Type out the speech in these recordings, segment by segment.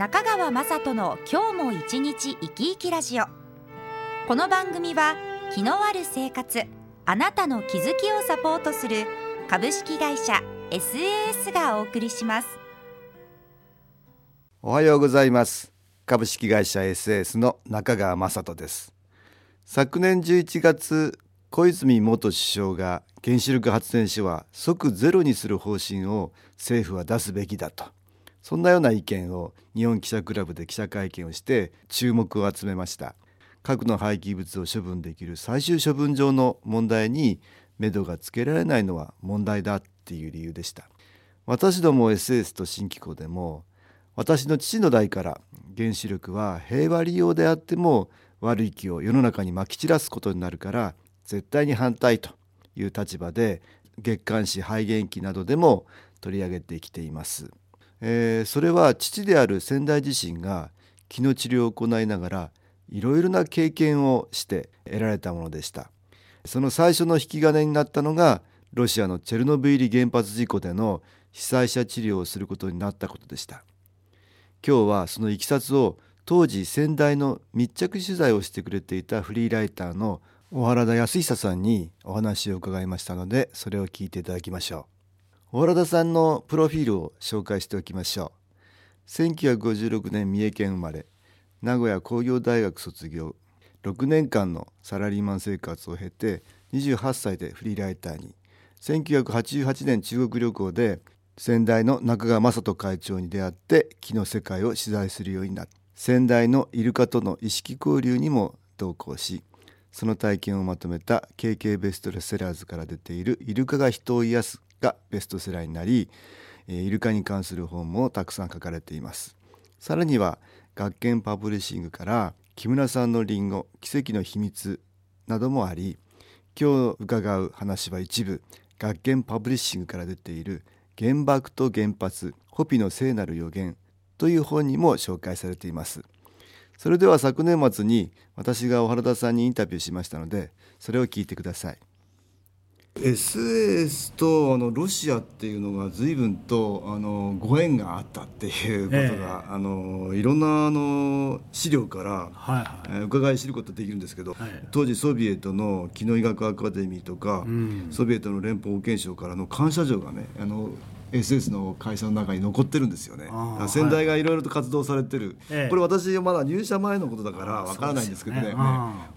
中川雅人の今日も一日生き生きラジオ。この番組は気のある生活あなたの気づきをサポートする株式会社 SAS がお送りします。おはようございます。株式会社 SAS の中川雅人です。昨年11月小泉元首相が原子力発電所は即ゼロにする方針を政府は出すべきだとそんなような意見を日本記者クラブで記者会見をして注目を集めました。核の廃棄物を処分できる最終処分場の問題に目処がつけられないのは問題だっていう理由でした。私ども SS と新機構でも私の父の代から原子力は平和利用であっても悪い気を世の中にまき散らすことになるから絶対に反対という立場で月刊誌肺元気などでも取り上げてきています。えー、それは父である先代自身が気の治療を行いながらいろいろな経験をして得られたものでした。その最初の引き金になったのがロシアのチェルノブイリ原発事故での被災者治療をすることになったことでした。今日はそのいきさつを当時先代の密着取材をしてくれていたフリーライターの小原田康久さんにお話を伺いましたのでそれを聞いていただきましょう。小原田さんのプロフィールを紹介しておきましょう。1956年三重県生まれ名古屋工業大学卒業。6年間のサラリーマン生活を経て28歳でフリーライターに。1988年中国旅行で先代の中川雅人会長に出会って木の世界を取材するようになった。先代のイルカとの意識交流にも同行しその体験をまとめた KK ベストレセラーズから出ている「イルカが人を癒すがベストセラーになりイルカに関する本もたくさん書かれています。さらには学研パブリッシングから木村さんのリンゴ奇跡の秘密などもあり今日伺う話は一部学研パブリッシングから出ている原爆と原発ホピの聖なる予言という本にも紹介されています。それでは昨年末に私が小原田さんにインタビューしましたのでそれを聞いてください。SAS とあのロシアっていうのが随分とあのご縁があったっていうことが、えー、あのいろんなあの資料から、はいはい、伺い知ることができるんですけど、はい、当時ソビエトの機能医学アカデミーとか、うん、ソビエトの連邦保健省からの感謝状がねあの SS の会社の中に残ってるんですよね。先代がいろいろと活動されてる、はい、これ私まだ入社前のことだからわからないんですけどね。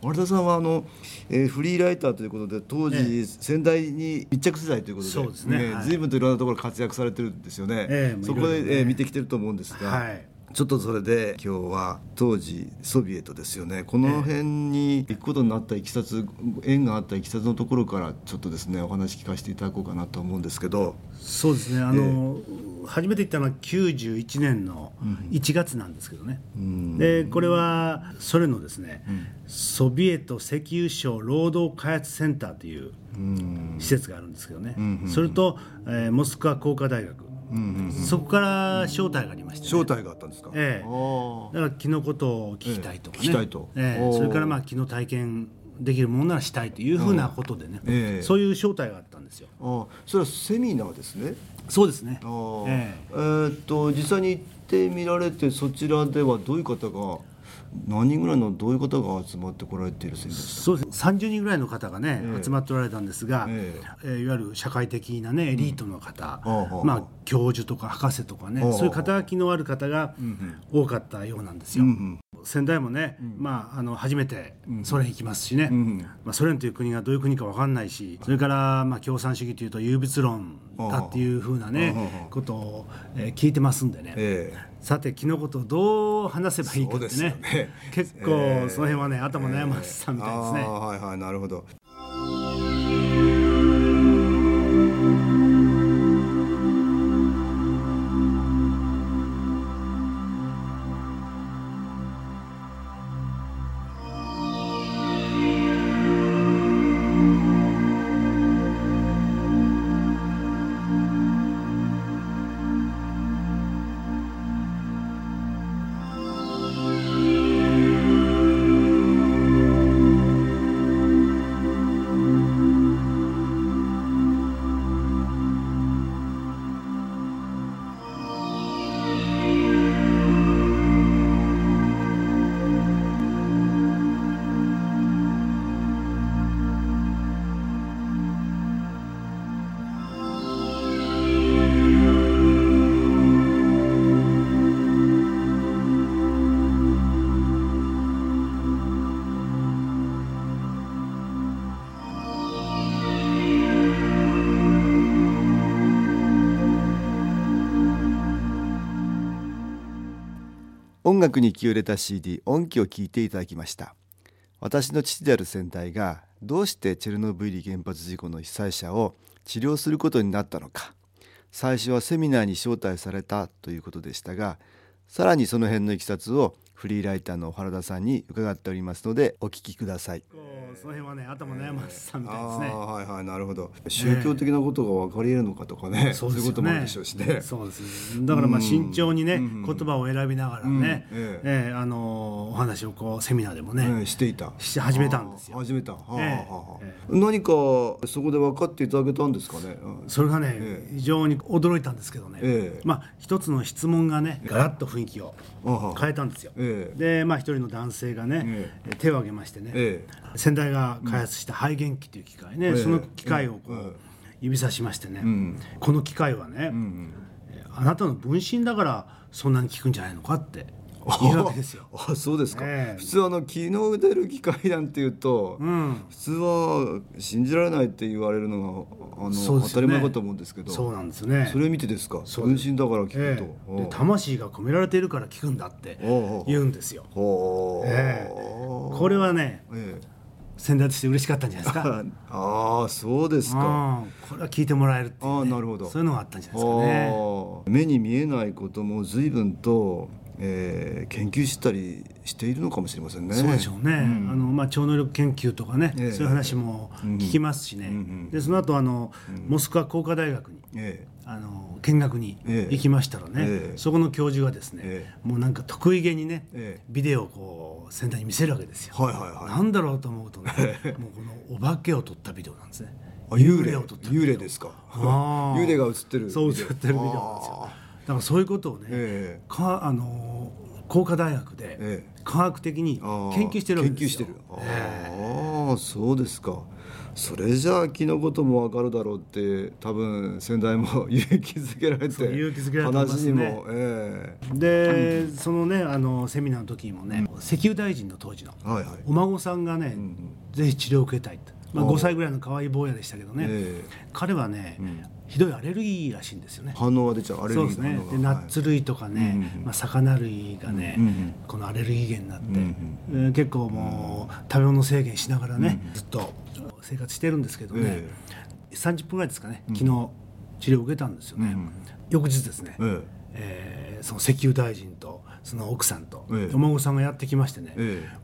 和田さんはあの、えー、フリーライターということで当時、先代に密着世代ということでそうですね、ねはい、随分といろんなところ活躍されてるんですよね、えー、そこで、えー、見てきてると思うんですが。はいちょっとそれで今日は当時ソビエトですよね。この辺に行くことになったいきさつ縁があったいきさつのところからちょっとですねお話聞かせていただこうかなと思うんですけど。そうですね。あの、えー、初めて行ったのは91年の1月なんですけどね、うん、でこれはソ連のですね、うん、ソビエト石油省労働開発センターという施設があるんですけどね、うん、それと、えー、モスクワ工科大学そこから招待がありました、ね、招待があったんですか、ええ、だから木のことを聞きたいとかね、ええ、聞きたいと、ええ、それからまあ木の体験できるものならしたいというふうなことでね、えそういう招待があったんですよ。あそれはセミナーですね？そうですね。ええ。えー、っと実際に行ってみられてそちらではどういう方が何人ぐらいのどういう方が集まってこられているそうです。30人ぐらいの方がね、えー、集まっておられたんですが、えー、えー、いわゆる社会的なねエリートの方、うん、まあ教授とか博士とかねそういう肩書のある方が多かったようなんですよ。うんうん。先代もね、うん、まあ、あの初めてソ連行きますしね、うん、まあ、ソ連という国がどういう国か分かんないしそれから、まあ、共産主義というと有物論だっていうふうなねことを、えー、聞いてますんでね、えー、さて気のことをどう話せばいいかってね、ね、結構その辺はね、頭悩ませたみたいですね。はいはいなるほど音楽に気を入れた CD 音機を聴いていただきました。私の父である先代がどうしてチェルノブイリ原発事故の被災者を治療することになったのか。最初はセミナーに招待されたということでしたがさらにその辺のいきさつをフリーライターの原田さんに伺っておりますのでお聞きください。その辺はね頭悩ませたみたいですね。はいはいなるほど。宗教的なことが分かり得るのかとかね、そういうこともあるでしょうしね。そうですね。だからまあ慎重にね、言葉を選びながらね、ええあのお話をこうセミナーでもね、していた。し始めたんですよ。始めた。何かそこで分かっていただけたんですかね？それがね、非常に驚いたんですけどね。まあ一つの質問がね、ガラッと雰囲気を変えたんですよ。でまあ一人の男性がね、手を挙げましてね、先代が開発した肺元機という機械ね、その機械をこう指さしましてね、この機械はね、あなたの分身だからそんなに効くんじゃないのかって いうわけですよ。あそうですか、えー、普通あの昨日出る機械なんていうと、うん、普通は信じられないって言われるのがあの、ね、当たり前かと思うんですけど。そうなんですね。それ見てですか？分身だから聞くと、えー、魂が込められているから聞くんだって言うんですよ。えー、これはね、えー先代として嬉しかったんじゃないですか？ああそうですか。これは聞いてもらえるっていう、ね、あなるほど。そういうのがあったんじゃないですかね。目に見えないことも随分とえー、研究したりしているのかもしれませんね。そうでしょうね。うん、あのまあ超能力研究とかね、えー、そういう話も聞きますしね。うんうん、でその後あの、モスクワ工科大学に、えー、あの見学に行きましたらね、えー、そこの教授がですね、もうなんか得意げにね、ビデオをこう先代に見せるわけですよ。はいはいはい。なんだろうと思うとね、もうこのお化けを撮ったビデオなんですね。幽霊を撮った幽霊ですか？幽霊が映ってる。そう映ってるビデオなんですよ。だからそういうことをね、えー、かあの工科大学で科学的に研究してるわけですよ。研究してる。ああ、そうですか。それじゃあ気のこともわかるだろうって多分先代も 勇気づけられて勇気づけられて話にも、えー、で、そのねあのセミナーの時にもね、石油大臣の当時のお孫さんがね、うんぜひ治療を受けたいと、まあ、5歳ぐらいの可愛い坊やでしたけどね、えー、彼はね、うんひどいアレルギーらしいんですよね。反応が出ちゃうアレルギーそうですね。でナッツ類とかね、まあ魚類がね、このアレルギー源になって、結構もう食べ物制限しながらね、ずっと生活してるんですけどね、30分ぐらいですかね、昨日治療を受けたんですよね。翌日ですね、えー、その石油大臣とその奥さんと、お孫さんがやってきましてね、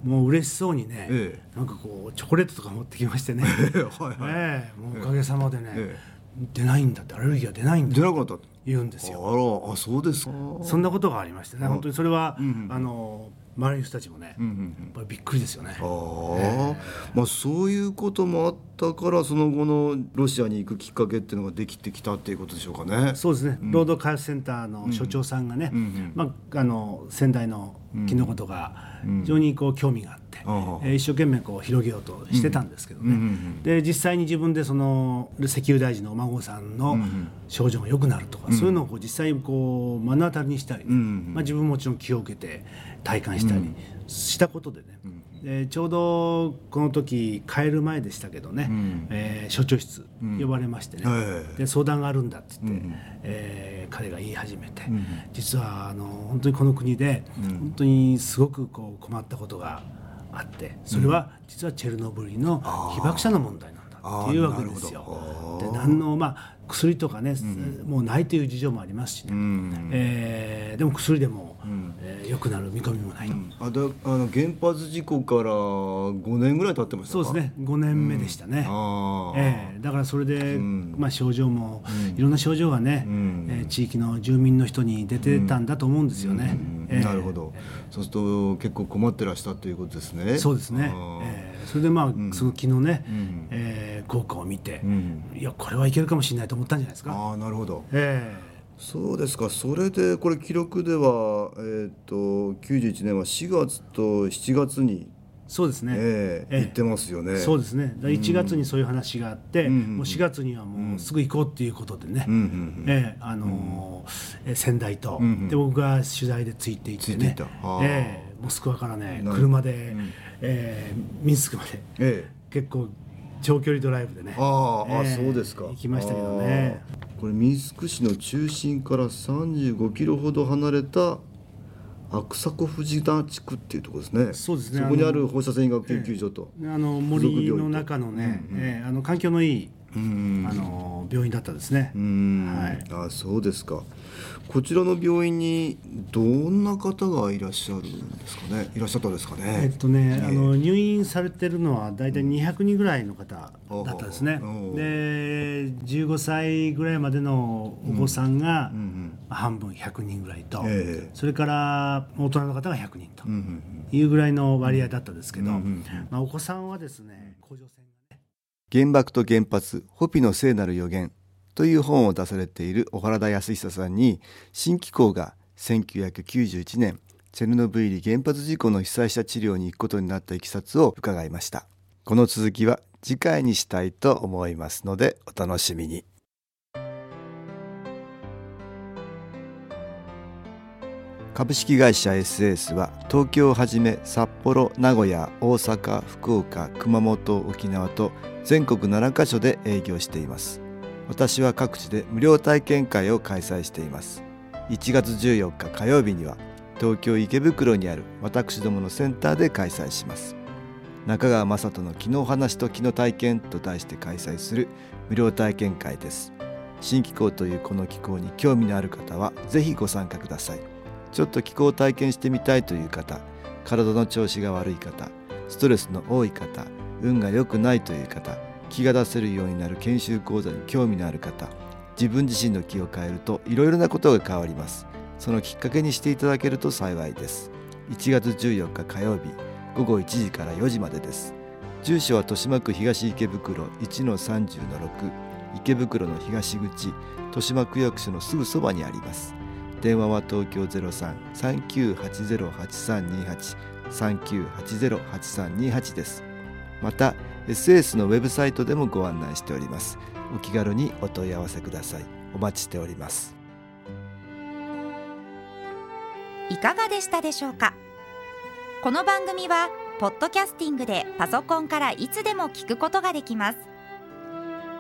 もう嬉しそうにね、なんかこうチョコレートとか持ってきましてね、ええもうおかげさまでね、出ないんだってアレルギーが出ないんだ出なかった。言うんですよ。あらあそうですか。そんなことがありましてね本当にそれは、うんうん、あの周りの人たちもね、うんうんうん、やっぱりびっくりですよね。あえー、まあそういうこともあったからその後のロシアに行くきっかけっていうのができてきたっていうことでしょうかね。そうですね。うん、労働開発センターの所長さんがね、うんうん、まああの仙台の木のことが非常にこう興味があって、うん、えー、一生懸命こう広げようとしてたんですけどね。うんうんうん、で実際に自分でその石油大臣のお孫さんの症状が良くなるとか、そういうのをこう実際こう目の当たりにしたり、ね、まあ自分ももちろん気を受けて体感したりしたことでね、でちょうどこの時帰る前でしたけどね、うん、えー、所長室呼ばれましてね、うん、で相談があるんだって言って、うん、えー、彼が言い始めて、うん、実はあの本当にこの国で、本当にすごくこう困ったことがあってそれは実はチェルノブイリの被爆者の問題なんだっていうわけですよ。で何のまあ薬とかね、うん、もうないという事情もありますしね、うん、えー、でも薬でも、うん、えー、よくなる見込みもない、うん、あだあの原発事故から5年ぐらい経ってましたそうですね。5年目でしたね、うん、えー、だからそれで、まあ、症状も、いろんな症状がね、うん、えー、地域の住民の人に出てたんだと思うんですよね、えー、なるほど。そうすると結構困ってらしたということですね。そうですね、えー、それでまあ、その昨日ね、うん、えー、効果を見て、いやこれはいけるかもしれないと思ったんじゃないですか。あなるほど、えー、そうですか。それでこれ記録では、えーと、91年は4月と7月にそうですね、えー、言ってますよね。そうですね。1月にそういう話があって、うん、もう4月にはもうすぐ行こうっていうことでね、うん、えー、あのー、仙台と、うん、で僕が取材でついていってね。えー、モスクワからね車で、うん、えー、ミンスクまで、えー、結構長距離ドライブでね。あ、えー、あそうですか。行きましたけどね。これミンスク市の中心から35キロほど離れた悪迫藤田地区っていうところですね。そうですね。そこにある放射線医学研究所と、ええ、あの森の中のね、うんうん、えー、あの環境のいいあの病院だったですね。はい。あ、そうですか。こちらの病院にどんな方がいらっしゃるんですかね？いらっしゃったんですかね？えっとね、あの入院されてるのはだいたい200人ぐらいの方だったですね。で、15歳ぐらいまでのお子さんが半分100人ぐらいと、それから大人の方が100人というぐらいの割合だったですけど、まあお子さんはですね、甲状腺。原爆と原発、ホピの聖なる予言。という本を出されている小原田康久さんに新機構が1991年チェルノブイリ原発事故の被災者治療に行くことになったいきさつを伺いましたこの続きは次回にしたいと思いますのでお楽しみに株式会社 SS は東京をはじめ札幌名古屋大阪福岡熊本沖縄と全国7カ所で営業しています。私は各地で無料体験会を開催しています。1月14日火曜日には東京池袋にある私どものセンターで開催します。中川雅人の昨日話と昨日体験と題して開催する無料体験会です。新気候というこの気候に興味のある方はぜひご参加ください。ちょっと気候を体験してみたいという方体の調子が悪い方ストレスの多い方運が良くないという方気が出せるようになる研修講座に興味のある方自分自身の気を変えるといろいろなことが変わります。そのきっかけにしていただけると幸いです。1月14日火曜日午後1時から4時までです。住所は豊島区東池袋1-30-6池袋の東口豊島区役所のすぐそばにあります。電話は東京03-3980-8328 3980-8328です。また SS のウェブサイトでもご案内しております。お気軽にお問い合わせください。お待ちしております。いかがでしたでしょうか？この番組はポッドキャスティングでパソコンからいつでも聞くことができます。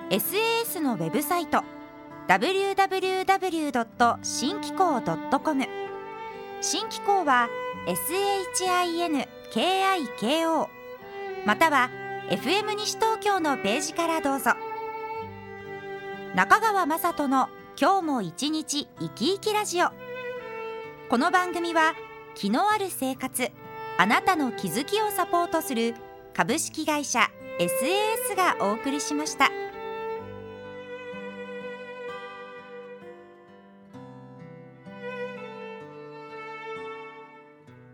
SAS のウェブサイト www. 新機構 .com 新機構は SHINKIKO または FM 西東京のページからどうぞ中川雅人の今日も一日生き生きラジオこの番組は気のある生活あなたの気づきをサポートする株式会社 SAS がお送りしました。